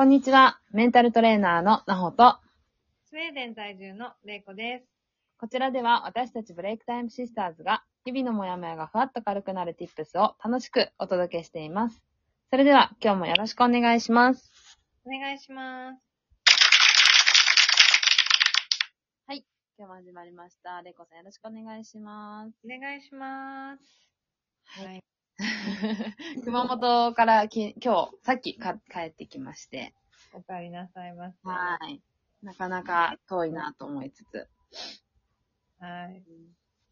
こんにちは。メンタルトレーナーのなほと、スウェーデン在住のれいこです。こちらでは私たちブレイクタイムシスターズが日々のモヤモヤがふわっと軽くなる tips を楽しくお届けしています。それでは今日もよろしくお願いします。お願いします。今日も始まりました。れいこさんよろしくお願いします。お願いします。はい。熊本からき今日、さっきか帰ってきまして、お帰りなさいませ。はい。なかなか遠いなと思いつつ。はい。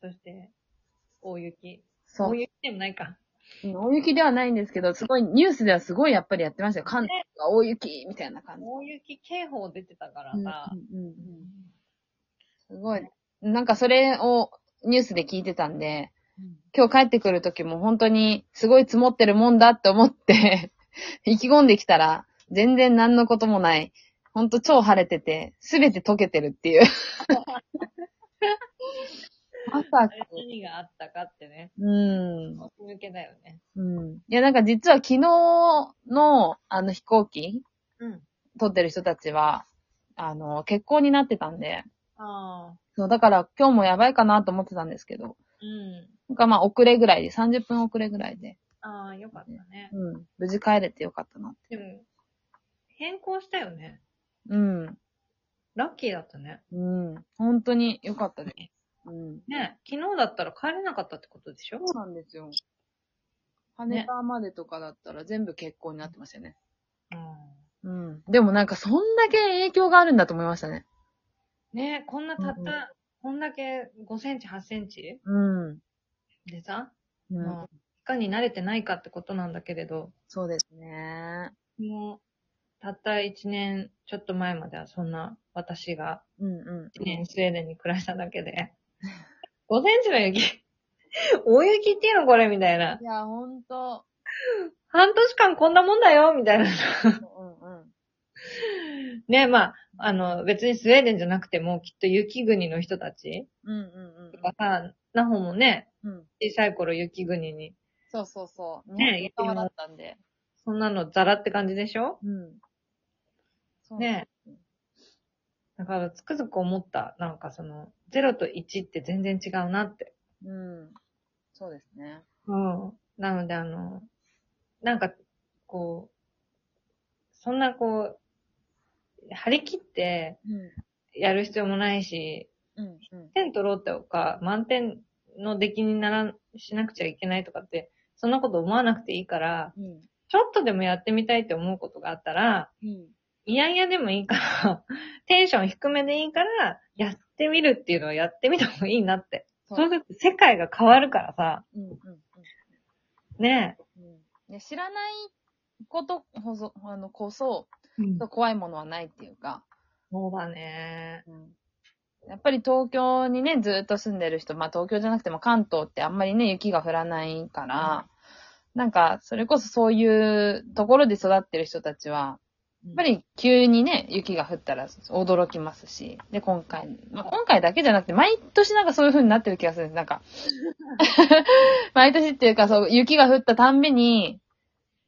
そして、大雪。そう大。雪でもないか。うん大雪ではないんですけど、すごい、ニュースではすごいやっぱりやってましたよ。関東が大雪みたいな感じ。大雪警報出てたからうんさ。うんうんすごい。なんかそれをニュースで聞いてたんで、今日帰ってくる時も本当にすごい積もってるもんだって思って、意気込んできたら、全然何のこともない。ほんと超晴れてて、すべて溶けてるっていう。まさか。何があったかってね。うん。奥向けだよね。うん。いや、なんか実は昨日の、あの飛行機うん。撮ってる人たちは、あの、欠航になってたんで、ああ。そう、だから今日もやばいかなと思ってたんですけど、うん。なんかまあ遅れぐらいで、30分遅れぐらいで、ああ、よかったね。うん、無事帰れてよかったなって。でも、変更したよね。うん、ラッキーだったね。うん、本当によかったです。うん。ね昨日だったら帰れなかったってことでしょ？そうなんですよ。羽田までとかだったら全部欠航になってましたよね。うん。うん。でもなんかそんだけ影響があるんだと思いましたね。ねこんなたった、うんこんだけ5センチ、8センチ？うん。でさ、うんまあ、いかに慣れてないかってことなんだけれど、そうですね。もう、たった1年ちょっと前まではそんな私がうんうん。1年スウェーデンに暮らしただけで、5センチの雪、大雪っていうのこれみたいな。いや、ほんと。半年間こんなもんだよみたいな。うんうん。ねまあ、あの、別にスウェーデンじゃなくても、きっと雪国の人たちうんうんとかさ、ナホもね、うん。うん。小さい頃雪国に、そうそうそう。ね日本側だったんで。そんなのザラって感じでしょ？うん。そうねだからつくづく思った。なんかその、0と1って全然違うなって。うん。そうですね。うん。なのであの、なんか、こう、そんなこう、張り切ってうん。やる必要もないし、うん。うん。点取ろうってか、満点の出来になら、しなくちゃいけないとかって、そんなこと思わなくていいから、うん。ちょっとでもやってみたいって思うことがあったら、うん。いやいやでもいいから、テンション低めでいいから、やってみるっていうのをやってみた方がいいなって。そうすると世界が変わるからさ、うん。うん。ねうん。いや知らないことこそ、あの、こそ、え。怖いものはないっていうか、そうだね。やっぱり東京にね、ずっと住んでる人、まあ東京じゃなくても関東ってあんまりね、雪が降らないから、なんか、それこそそういうところで育ってる人たちは、やっぱり急にね、雪が降ったら驚きますし、で、今回、まあ、今回だけじゃなくて、毎年なんかそういう風になってる気がするんです。なんか、毎年っていうか、そう、雪が降ったたんびに、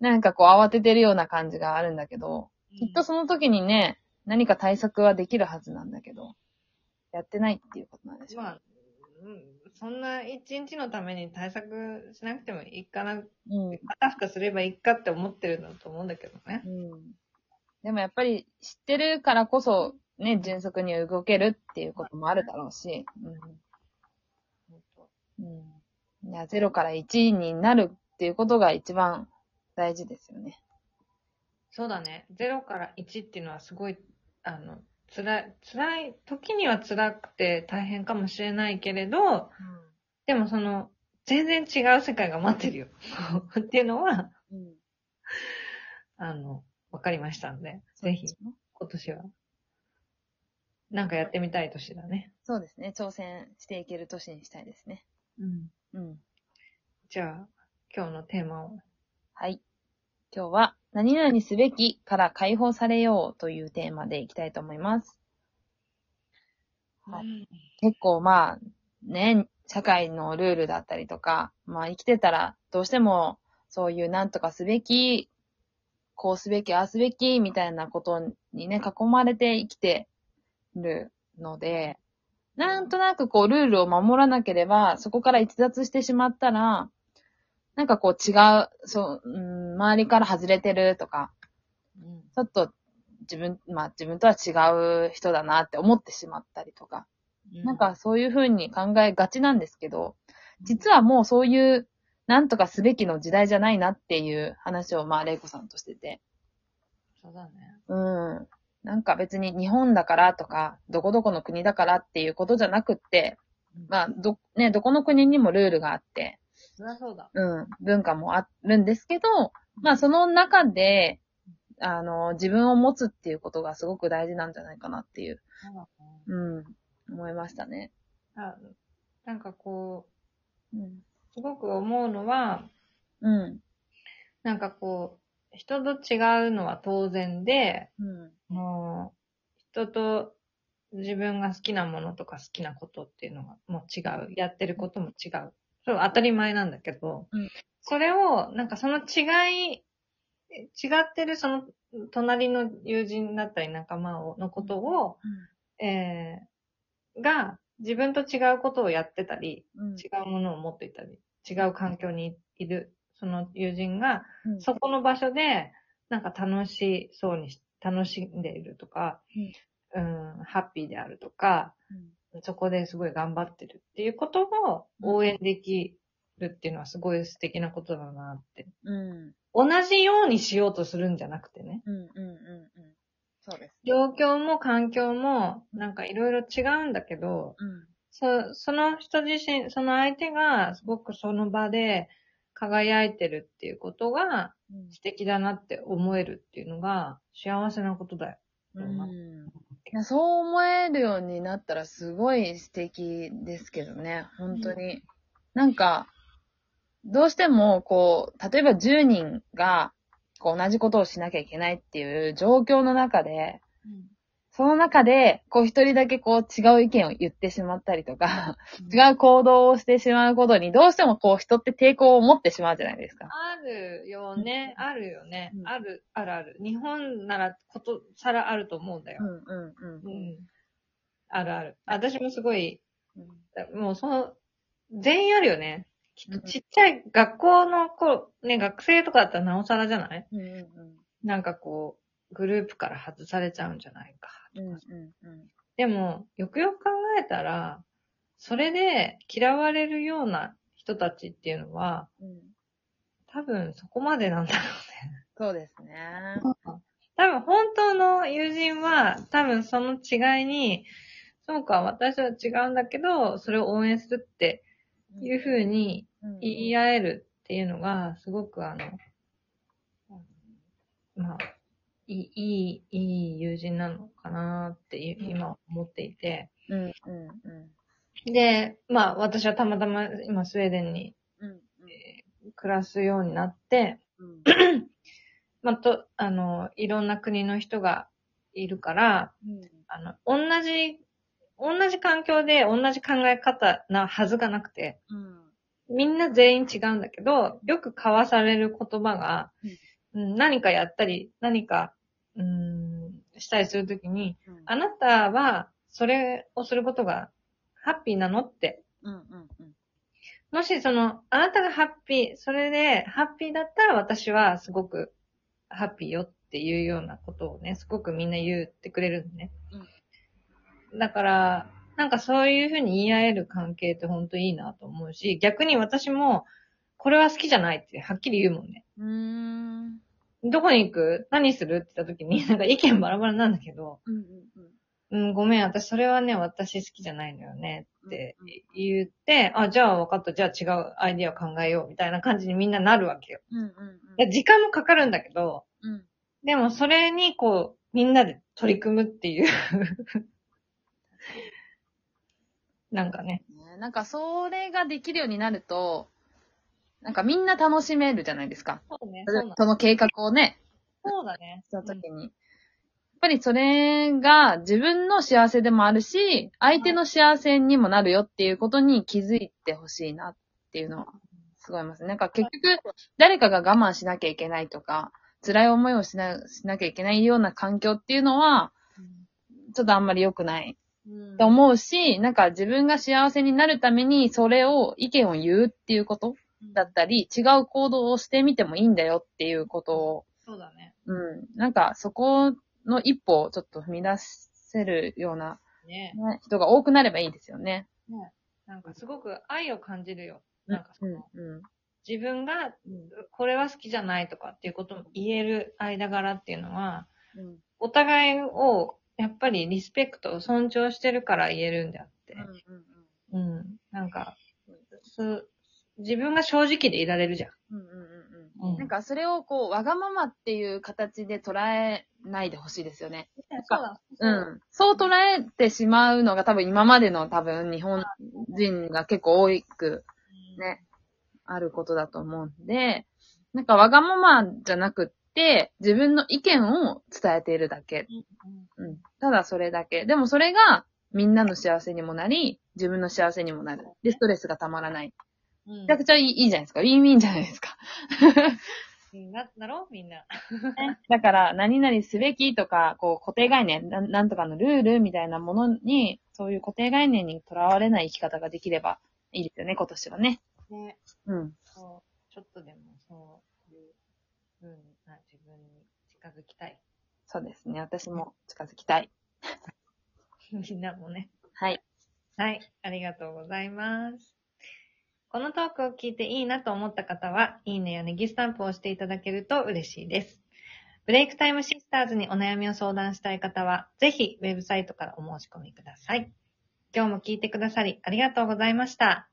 なんかこう慌ててるような感じがあるんだけど、きっとその時にね、何か対策はできるはずなんだけど、やってないっていうことなんでしょう。まあ、うん、そんな一日のために対策しなくてもいいかな、うん。あたふかすればいいかって思ってるんだと思うんだけどね。うん。でもやっぱり知ってるからこそ、ね、迅速に動けるっていうこともあるだろうし、うん。うん。いや、0から1になるっていうことが一番大事ですよね。そうだね。0から1っていうのはすごい、あの、辛い、辛い、時には辛くて大変かもしれないけれど、でもその、全然違う世界が待ってるよ。っていうのは、うん。あの、わかりましたんで、ぜひ、今年は、なんかやってみたい年だね。そうですね。挑戦していける年にしたいですね。うん。うん。じゃあ、今日のテーマを。はい。今日は、何々すべきから解放されようというテーマでいきたいと思います。はい結構まあ、ね、社会のルールだったりとか、まあ生きてたらどうしてもそういうなんとかすべきこうすべき、ああすべき、みたいなことにね、囲まれて生きてるので、なんとなくこう、ルールを守らなければ、そこから逸脱してしまったら、なんかこう違う、そう、うん、周りから外れてるとか、うん。ちょっと自分、まあ自分とは違う人だなって思ってしまったりとか、なん、かそういうふうに考えがちなんですけど、実はもうそういう、なんとかすべきの時代じゃないなっていう話を、まあ、レイコさんとしてて。そうだね。うん。なんか別に日本だからとか、どこどこの国だからっていうことじゃなくって、まあ、ど、ね、どこの国にもルールがあって、そりゃそうだ。うん、文化もあるんですけど、まあその中で、あの、自分を持つっていうことがすごく大事なんじゃないかなっていう、そうん、思いましたね。あなんかこうん。う、すごく思うのは、うん。なんかこう、人と違うのは当然で、うん。もう、人と自分が好きなものとか好きなことっていうのがもう違う。やってることも違う。それは当たり前なんだけど、うん。それを、なんかその違い、違ってるその隣の友人だったり仲間をのことを、えー、が自分と違うことをやってたり、うん。違うものを持っていたり、違う環境にいる、その友人が、うん。そこの場所で、なんか楽しそうにし、楽しんでいるとか、うん、ハッピーであるとか、そこですごい頑張ってるっていうことを応援できるっていうのはすごい素敵なことだなって。うん。同じようにしようとするんじゃなくてね。うん。うん。うん。うん。そうです。状況も環境もなんかいろいろ違うんだけど、うん。そその人自身、その相手がすごくその場で輝いてるっていうことが素敵だなって思えるっていうのが幸せなことだよ。うん。いやそう思えるようになったらすごい素敵ですけどね、本当に。なんか、どうしても、こう、例えば10人が、こう、同じことをしなきゃいけないっていう状況の中で、その中で、こう、一人だけこう、違う意見を言ってしまったりとか、違う行動をしてしまうことに、どうしてもこう、人って抵抗を持ってしまうじゃないですか。あるよね。あるよねう。んある、あるある。日本ならことさらあると思うんだよ。うん、うん、うんうん。あるある。私もすごい、うん。もうその、全員あるよね。きっうんとちっちゃい学校の子、ね、学生とかだったらなおさらじゃない？うん、うん、なんかこう、グループから外されちゃうんじゃないか。うん。うん、うん、うん。でも、よくよく考えたら、それで嫌われるような人たちっていうのは、うん多分そこまでなんだろそうですね。うね。多分本当の友人は、多分その違いに、そうか、私は違うんだけど、それを応援するっていうふうにうん言い合えるっていうのが、すごくあの、まあ、いい、いい、友人なのかなってい今思っていて。うん、うん、うん。で、まあ私はたまたま今スウェーデンにうん、暮らすようになって、うん。まあと、あの、いろんな国の人がいるから、うん。あの、同じ、同じ環境で同じ考え方なはずがなくて、うん。みんな全員違うんだけど、よく交わされる言葉が、うん、何かやったり、何か、うん、したりするときに、あなたはそれをすることがハッピーなのって。うん、うん、うん。もしその、あなたがハッピー、それでハッピーだったら私はすごくハッピーよっていうようなことをね、すごくみんな言ってくれるのね。だから、なんかそういうふうに言い合える関係って本当いいなと思うし、逆に私も、これは好きじゃないってはっきり言うもんね。うーん。どこに行く？何する？って言った時に、なんか意見バラバラなんだけど、うん、うん、うん、ごめん、私それはね、私好きじゃないのよねって言って、あ、じゃあ分かった、じゃあ違うアイディアを考えようみたいな感じにみんななるわけよ。うん。うん、うん。で時間もかかるんだけど、うん。でもそれにこう、みんなで取り組むっていう。なんかね。ねなんか、それができるようになると、なんかみんな楽しめるじゃないですか。そうねそその計画をね、そうだね。したときに。やっぱりそれが自分の幸せでもあるし、相手の幸せにもなるよっていうことに気づいてほしいなっていうのは、すごいます。なんか結局、誰かが我慢しなきゃいけないとか、辛い思いをしな、しなきゃいけないような環境っていうのは、ちょっとあんまり良くないうんと思うし、なんか自分が幸せになるためにそれを、意見を言うっていうことだったり、違う行動をしてみてもいいんだよっていうことを、そうだね。うん。なんかそこの一歩をちょっと踏み出せるような、ねね、人が多くなればいいですよね。なんかすごく愛を感じるよ。なんかその、うん。自分がこれは好きじゃないとかっていうことも言える間柄っていうのは、うん。お互いをやっぱりリスペクト、尊重してるから言えるんであって。うん。うん。なんか、す自分が正直でいられるじゃん。うんうんうんうんなんかそれをこう、わがままっていう形で捉えないでほしいですよね。そうだ。うん。そう捉えてしまうのが多分今までの多分日本人が結構多くね、あることだと思うんで、なんかわがままじゃなくって、自分の意見を伝えているだけ。うん。うん。ただそれだけ。でもそれがみんなの幸せにもなり、自分の幸せにもなる。で、ストレスがたまらない。うんめちゃくちゃいいいいじゃないですか。ウィンウィンじゃないですか。な、だろみんな。だから、何々すべきとか、こう、固定概念、なんなんとかのルールみたいなものに、そういう固定概念にとらわれない生き方ができればいいですよね、今年はね。ね。うん。そう、ちょっとでもそういう風な自分に近づきたい。そうですね。私も近づきたい。みんなもね。はい。はい、ありがとうございます。このトークを聞いていいなと思った方は、いいねやネギスタンプを押していただけると嬉しいです。ブレイクタイムシスターズにお悩みを相談したい方は、ぜひウェブサイトからお申し込みください。今日も聞いてくださりありがとうございました。